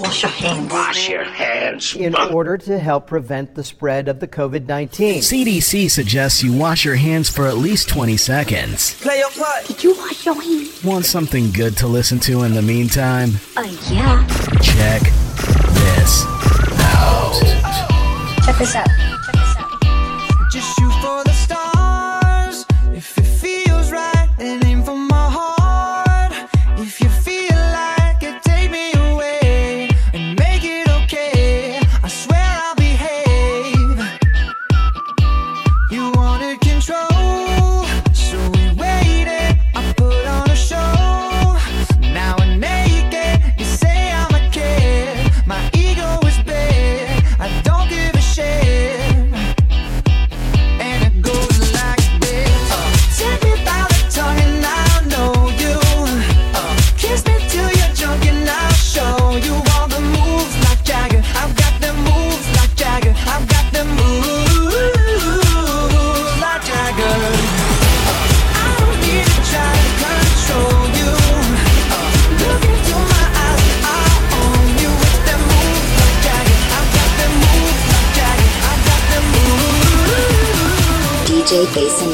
Wash your hands. Wash your hands. In order to help prevent the spread of the COVID 19. CDC suggests you wash your hands for at least 20 seconds. Play your part. Did you wash your hands? Want something good to listen to in the meantime? Uh, yeah. Check this out. Check this out. Check this out. Just you Basin.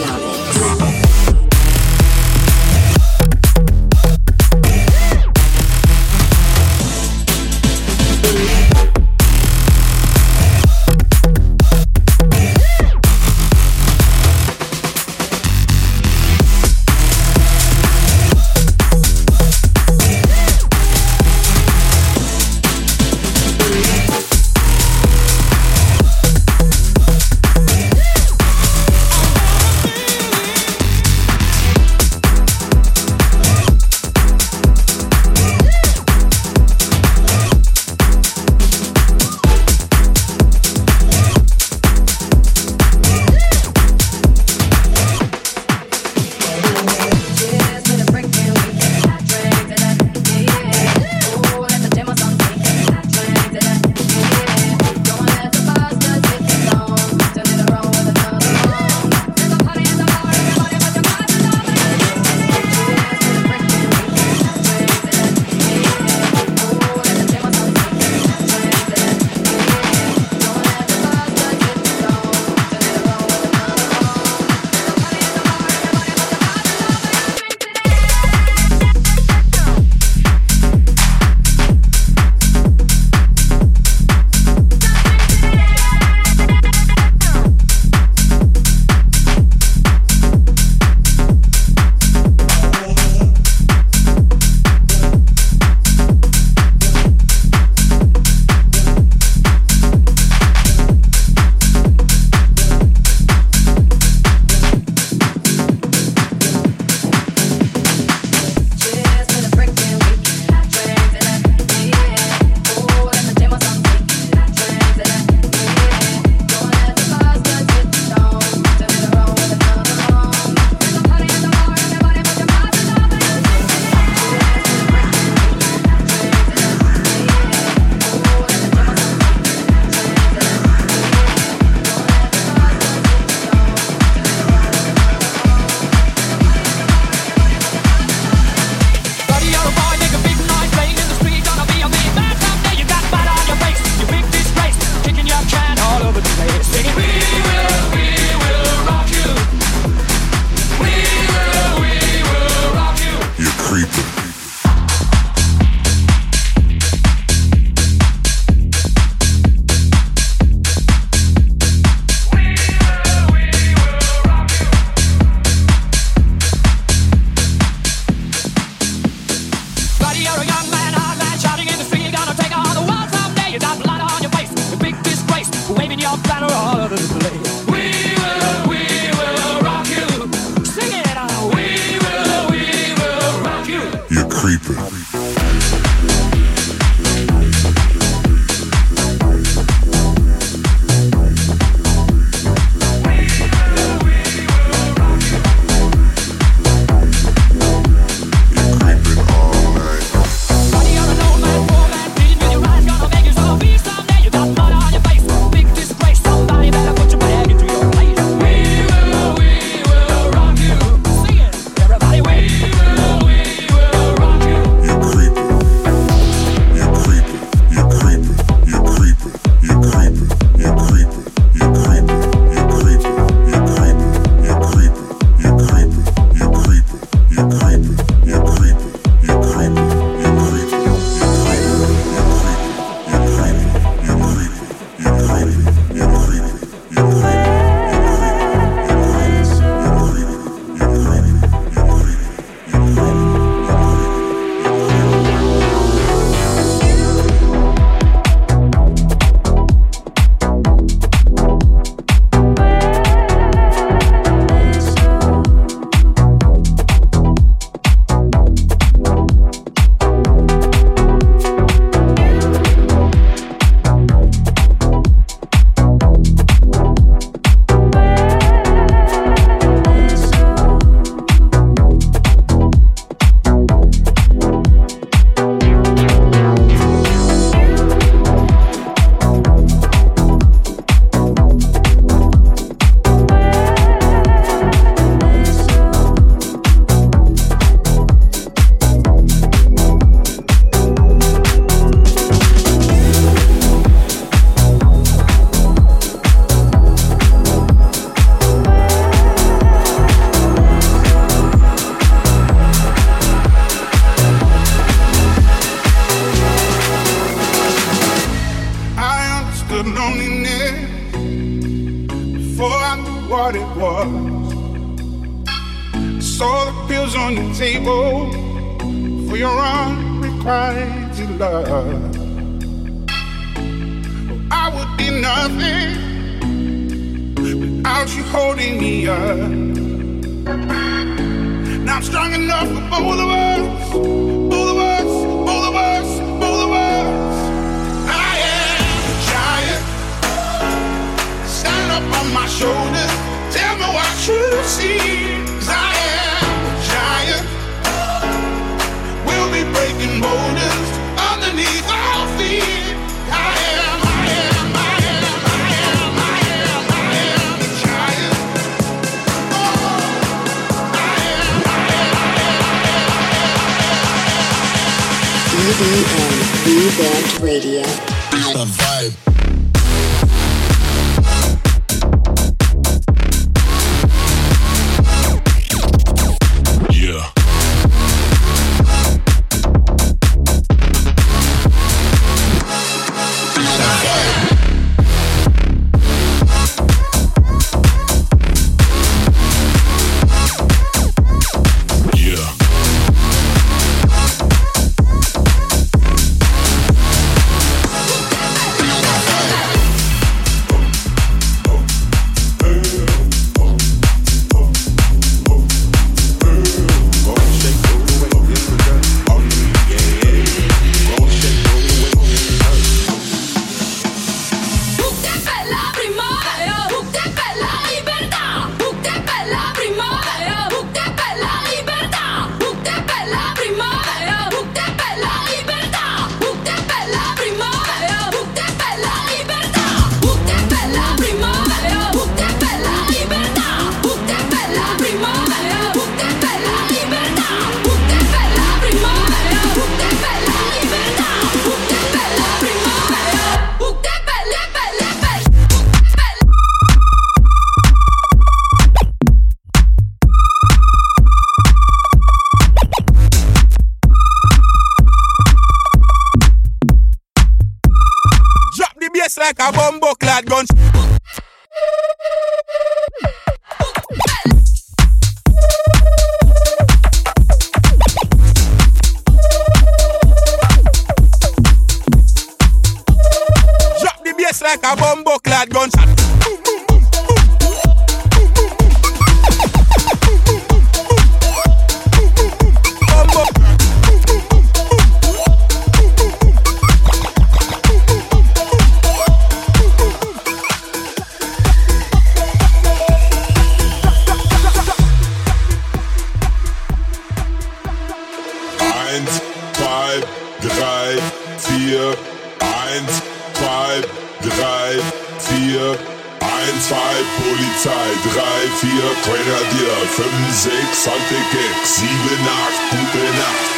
5, 6, halte Gags, 7, 8, gute Nacht.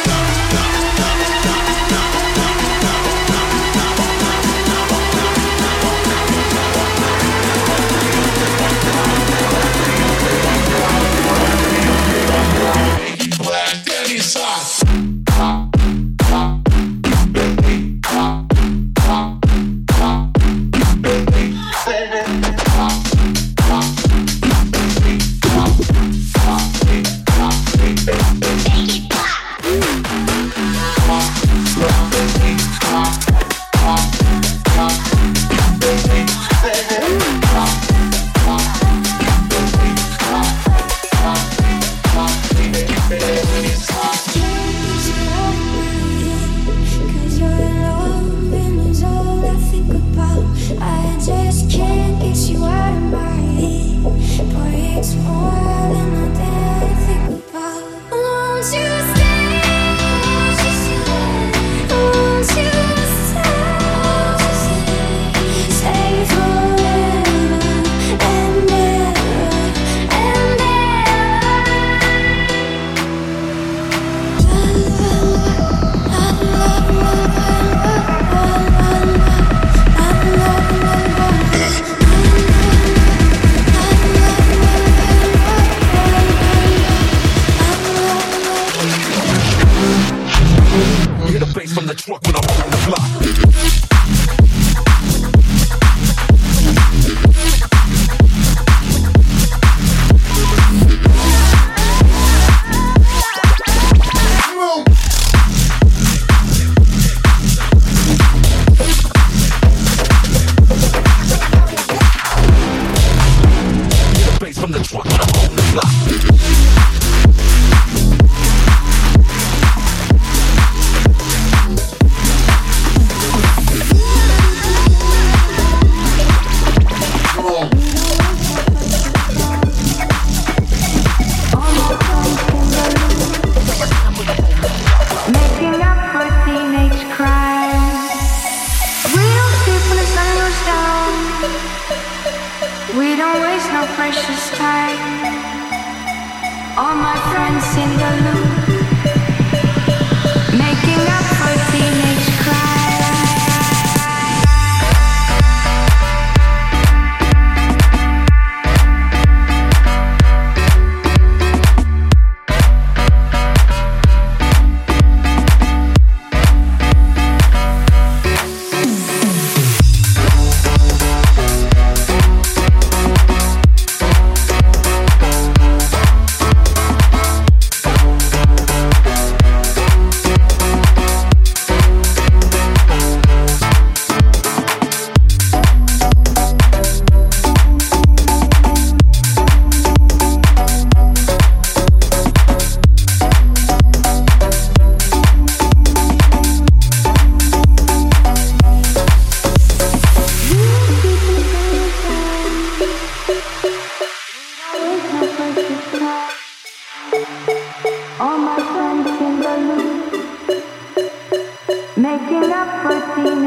the truck when I'm on the block.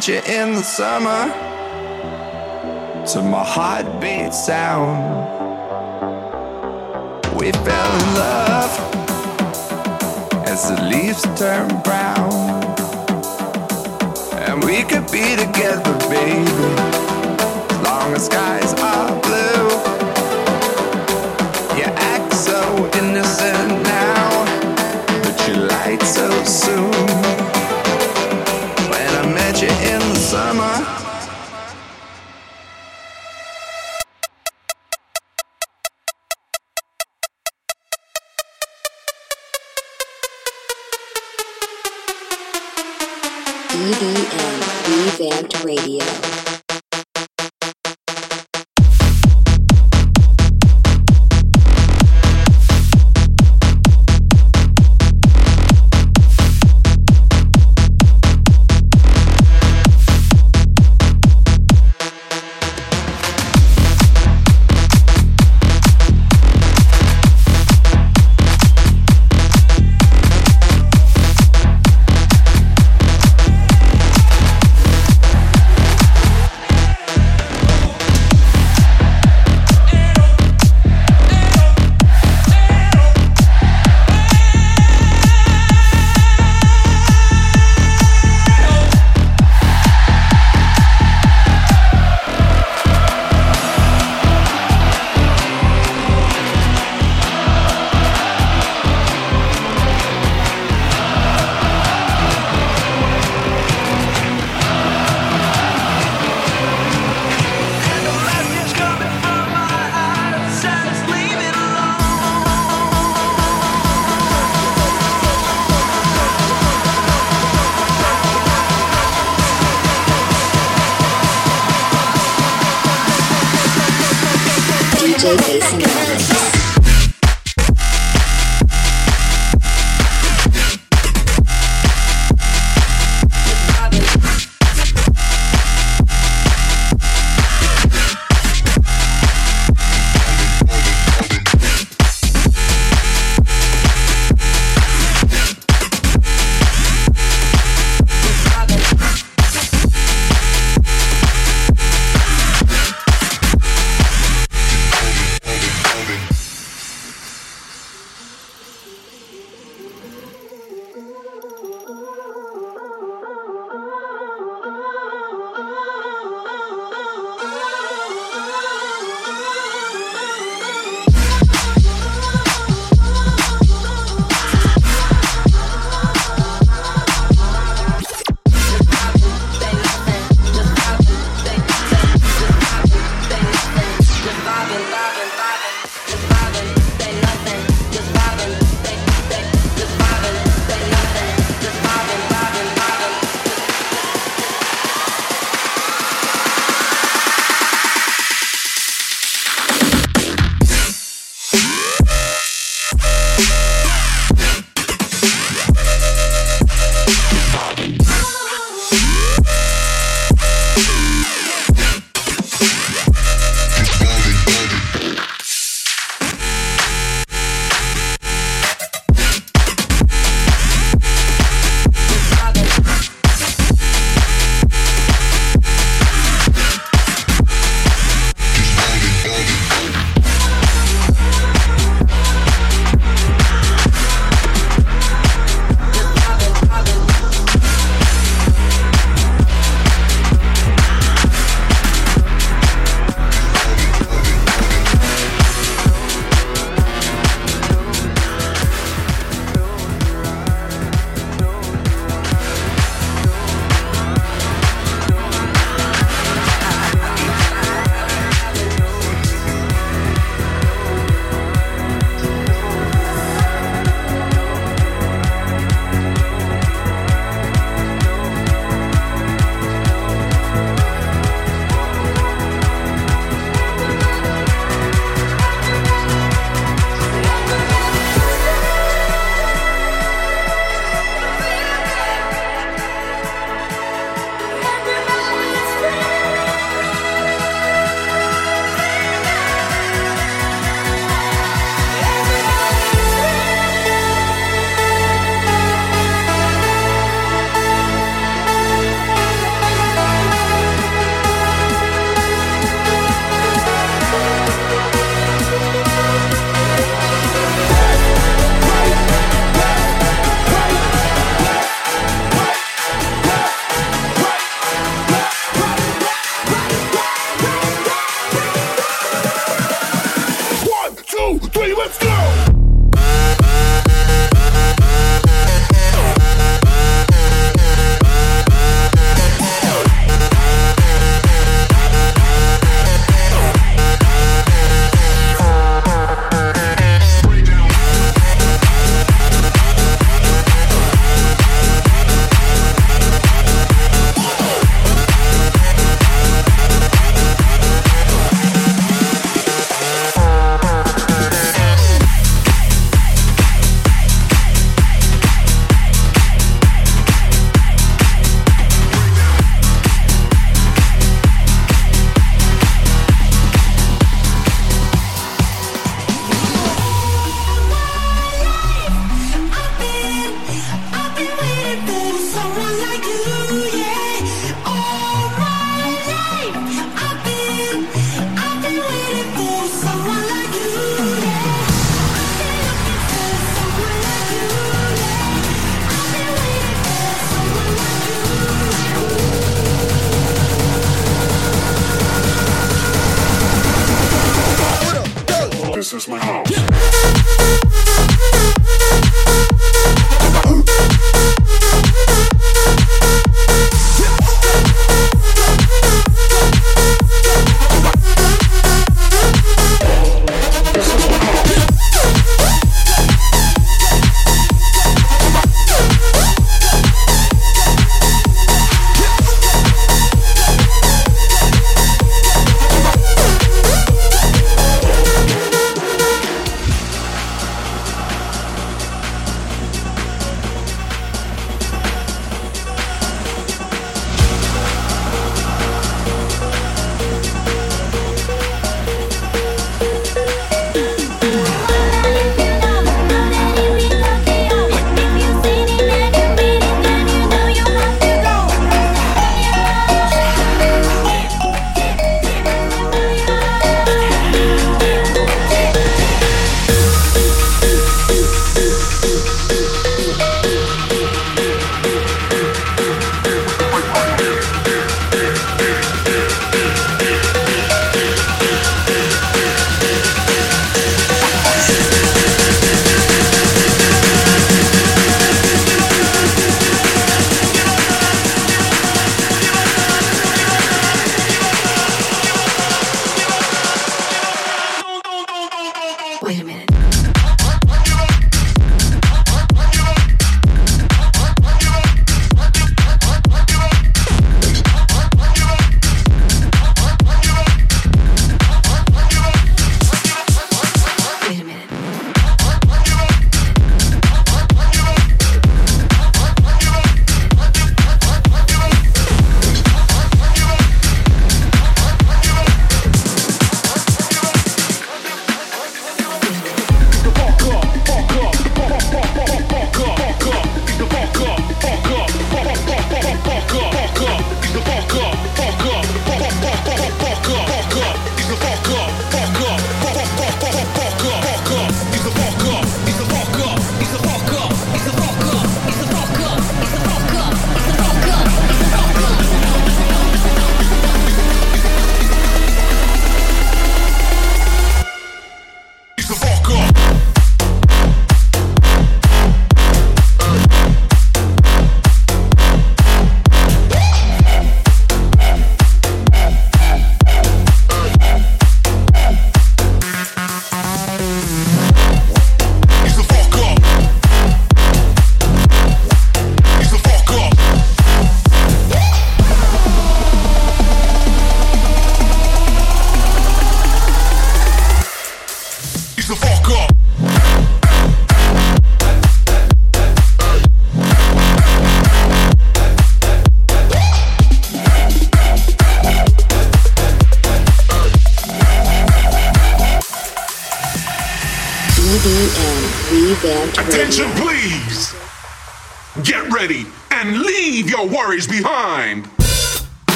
Met you in the summer, to my heartbeat sound, we fell in love as the leaves turn brown. And we could be together, baby, as long as skies are EDM Revamped Radio.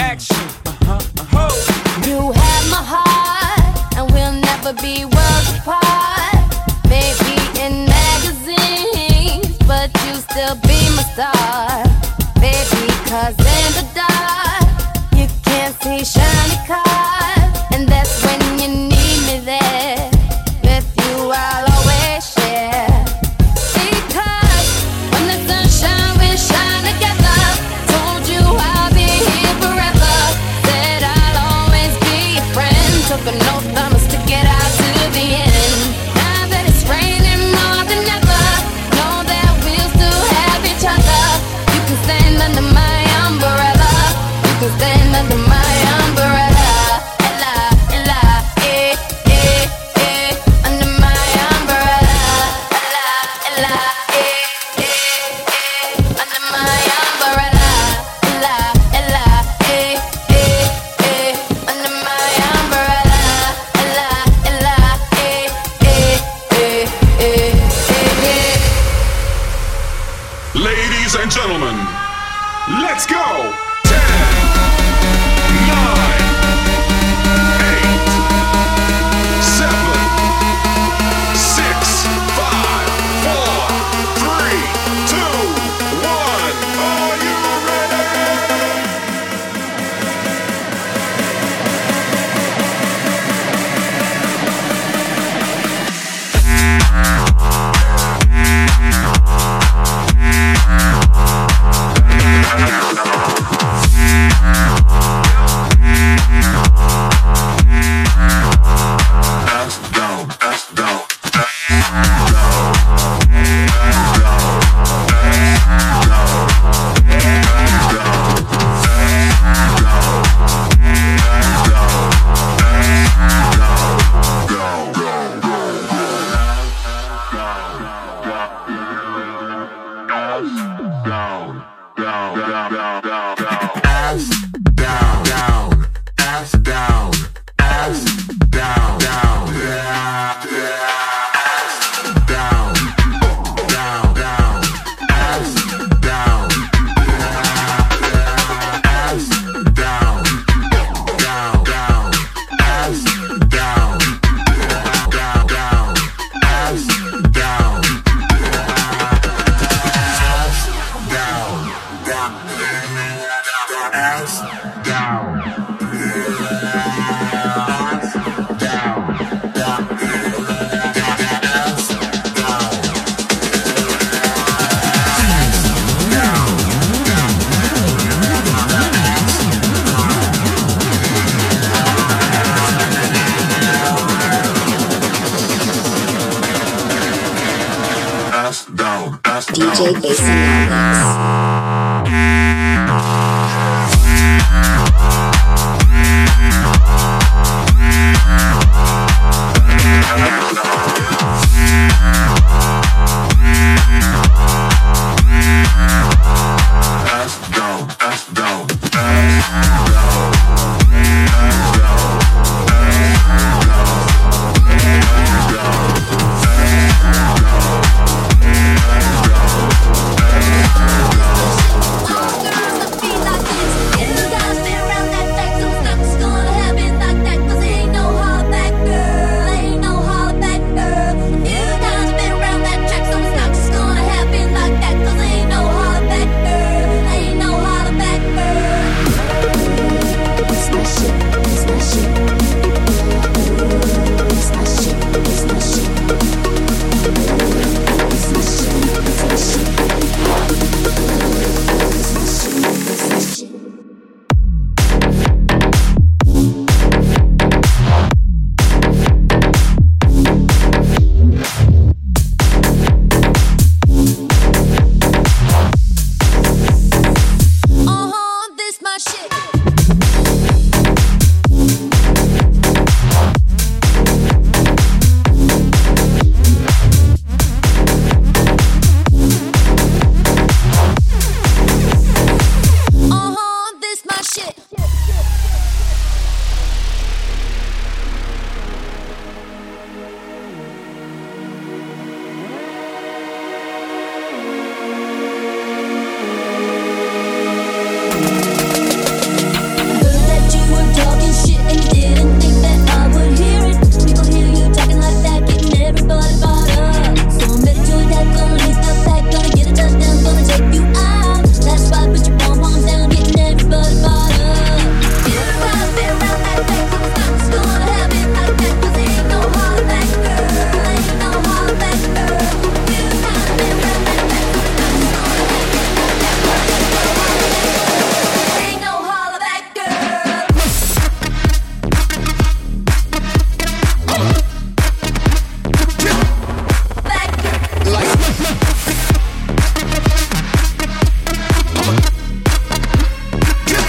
Action.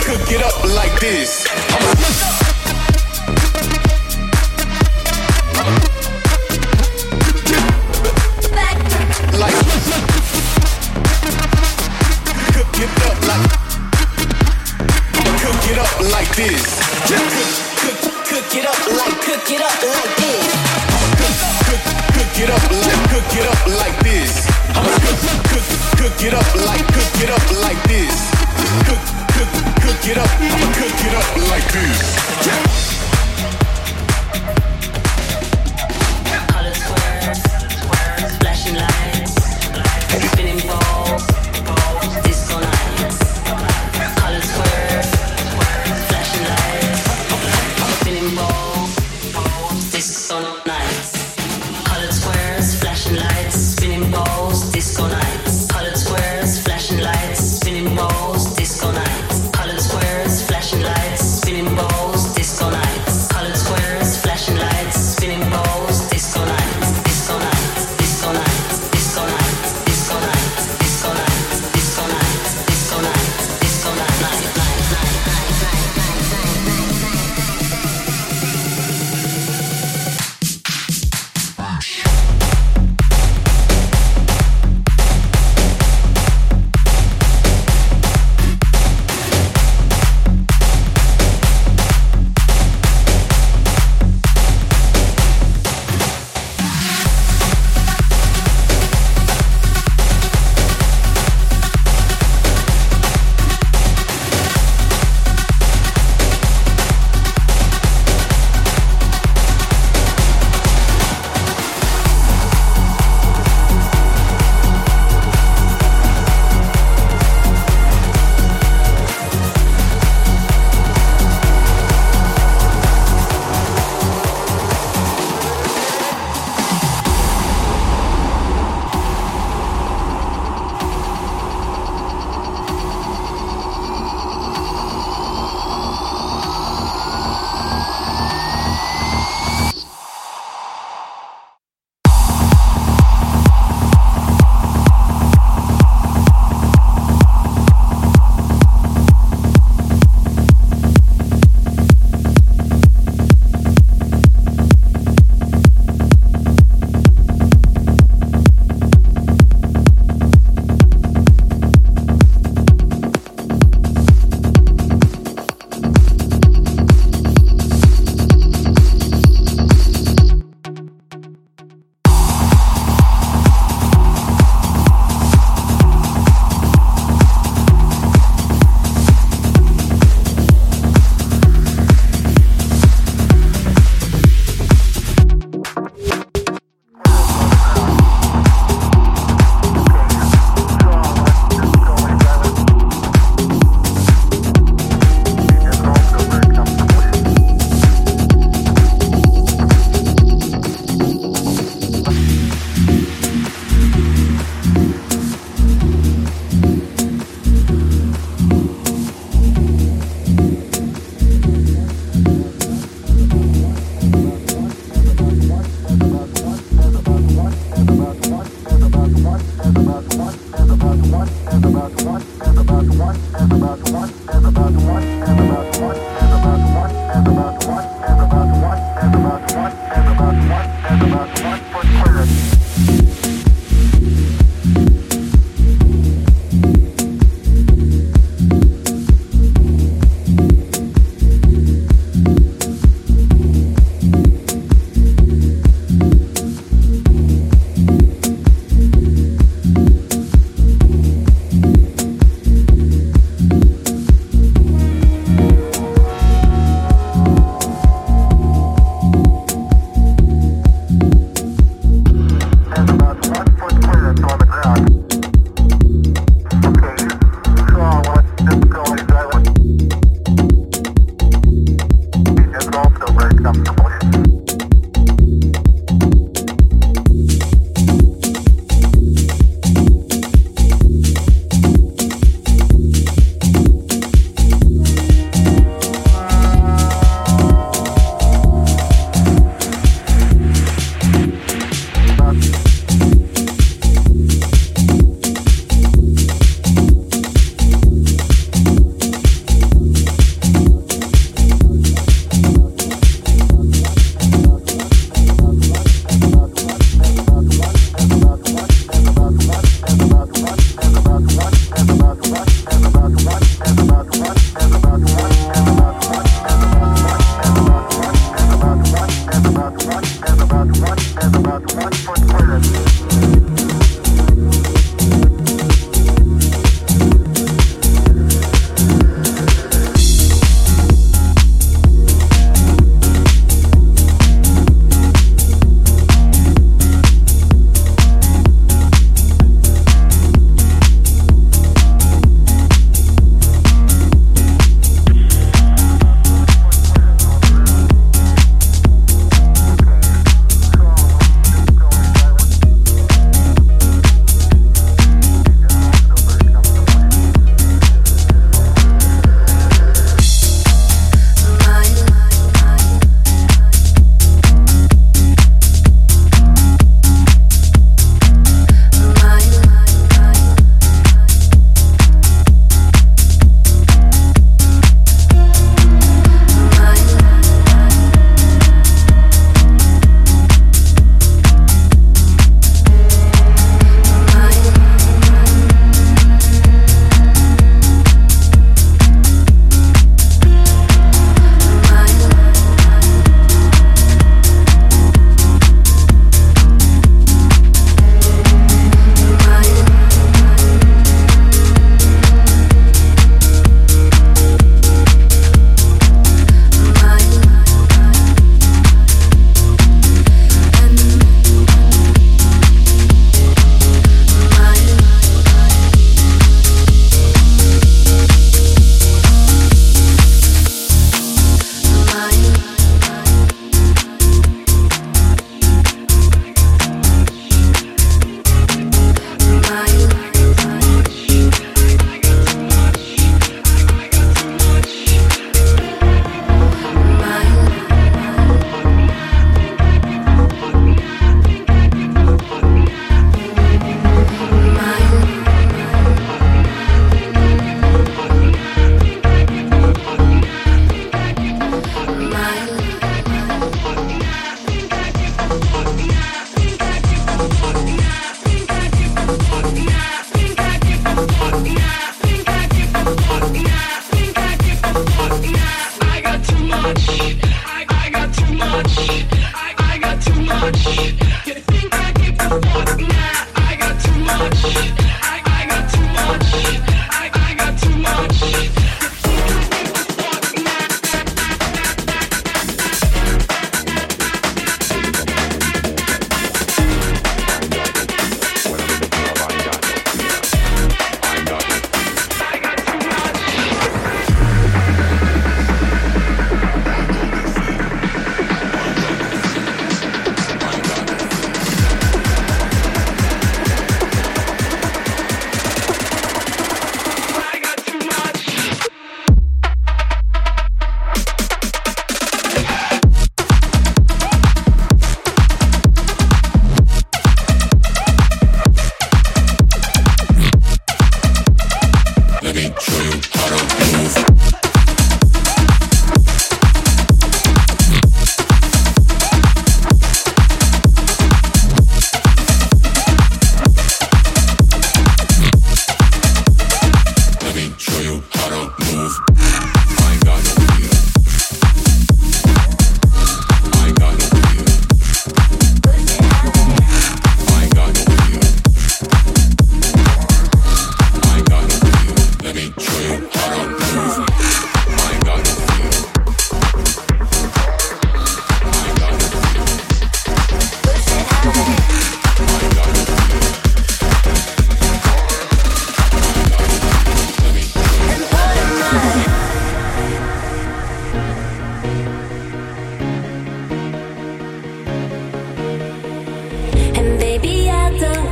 Cook it up like this. Like cook it up like Cook it up like this.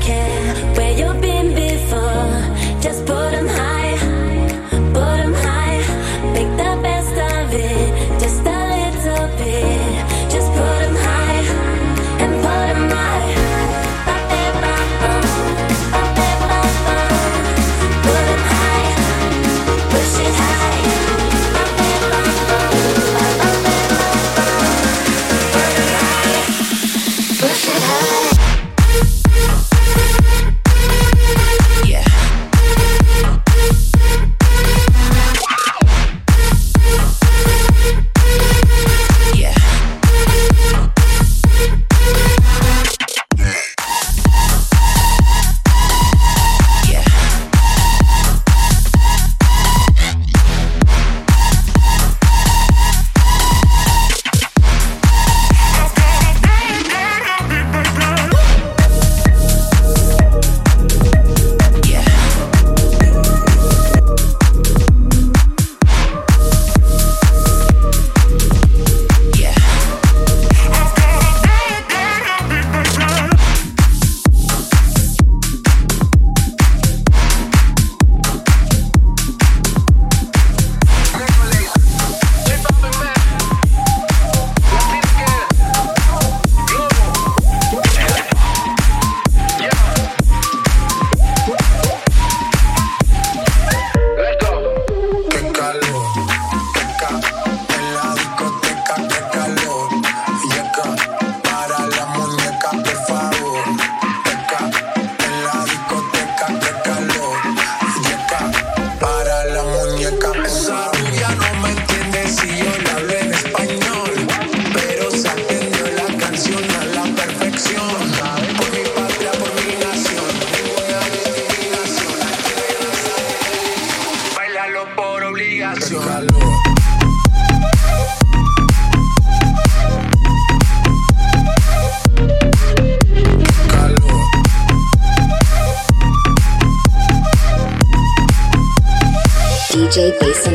Care where you've been DJ Basonomics.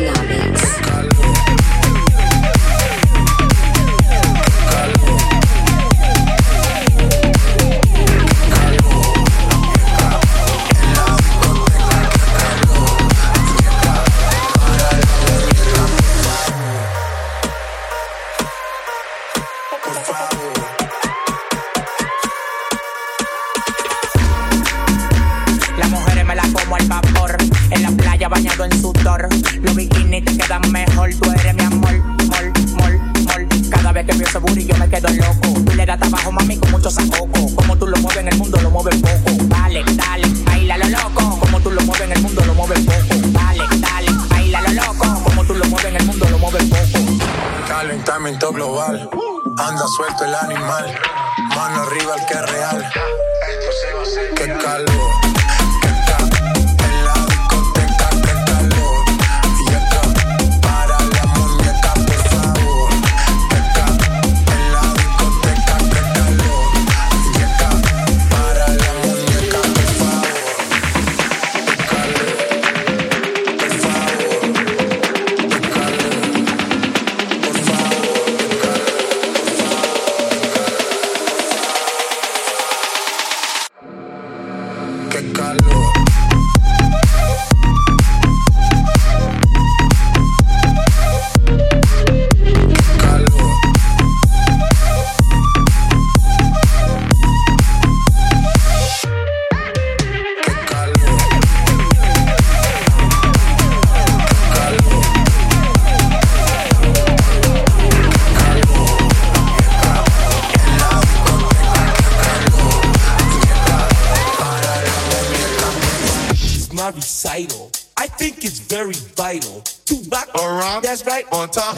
Right, on time.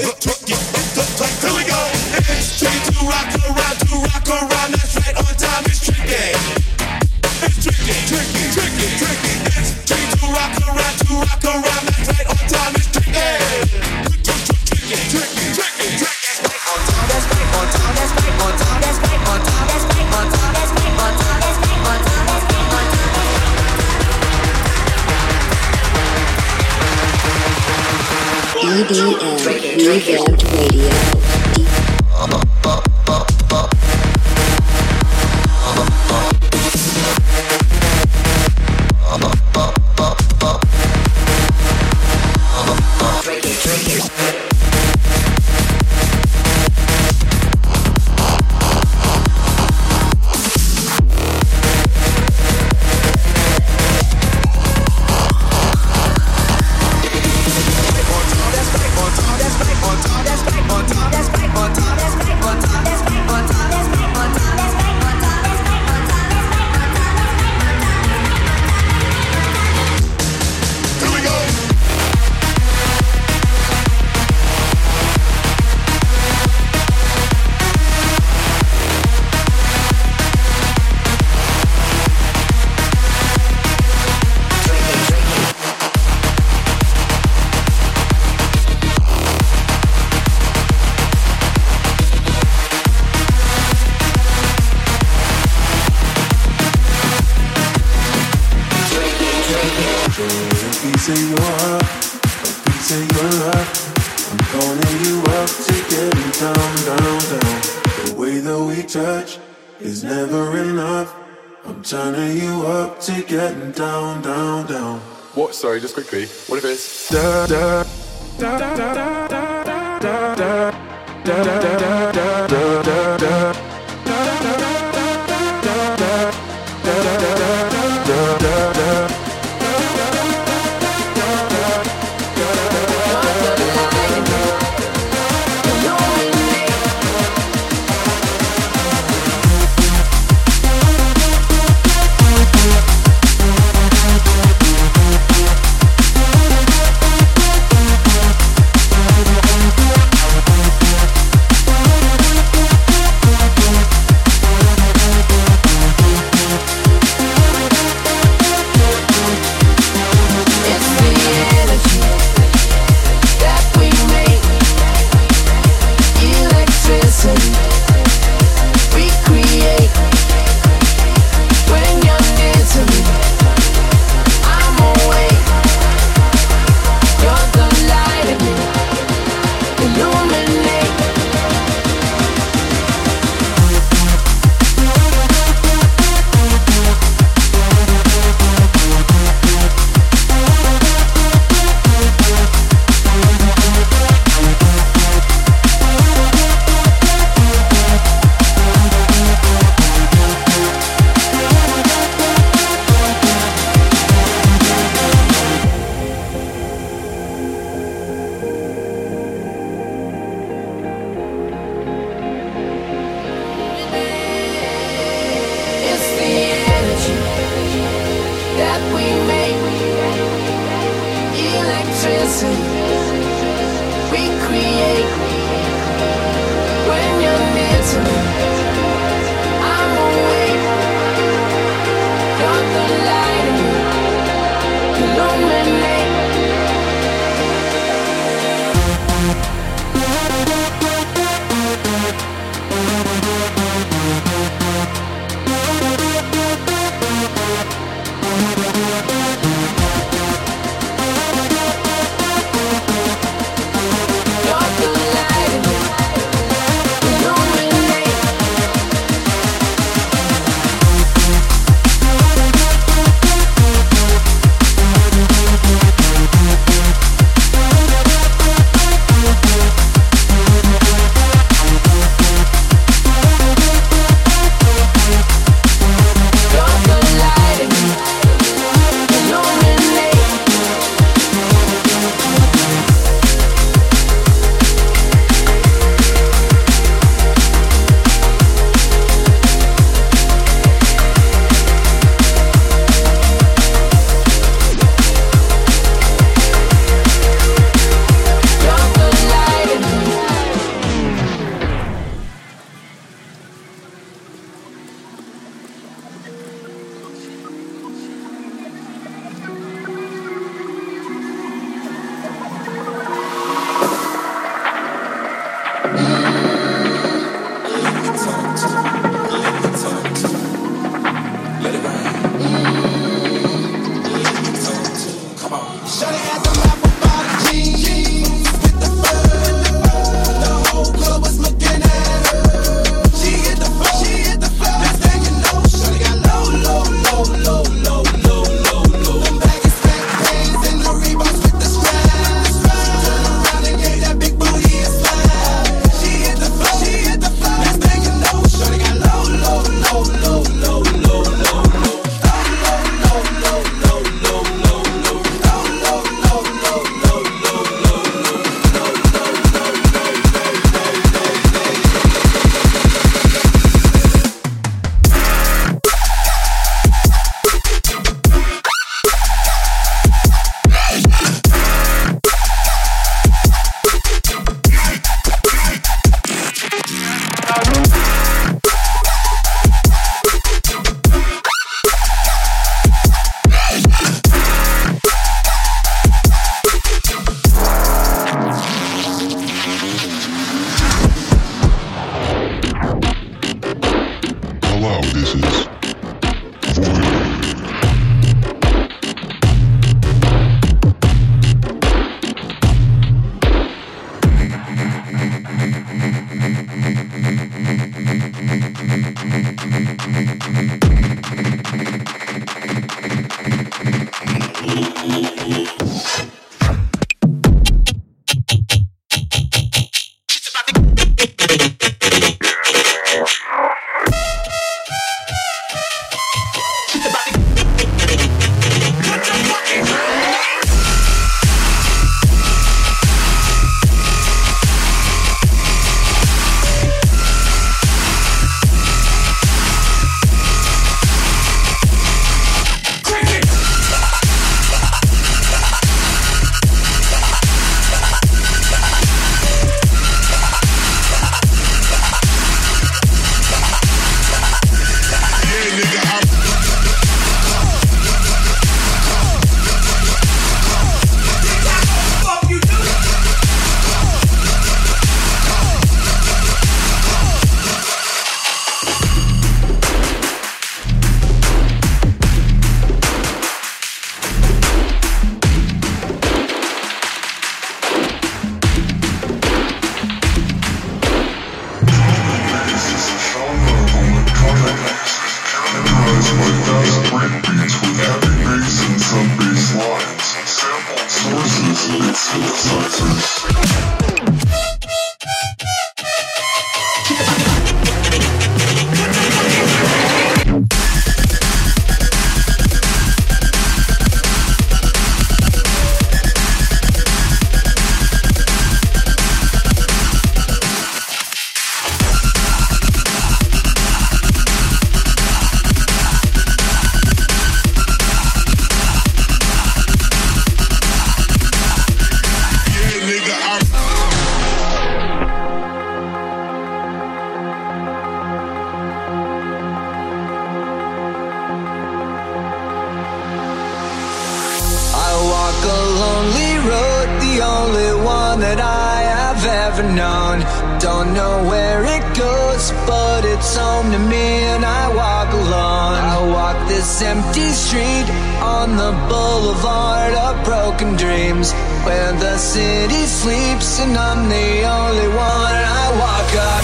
A lonely road, the only one that I have ever known. Don't know where it goes, but it's home to me, and I walk alone. I walk this empty street on the boulevard of broken dreams, where the city sleeps, and I'm the only one. I walk up,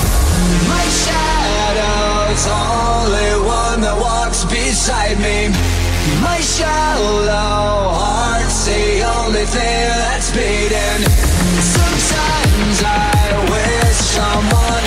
my shadow's only one that walks beside me. My shallow heart's the only thing that's beating. Sometimes I wish someone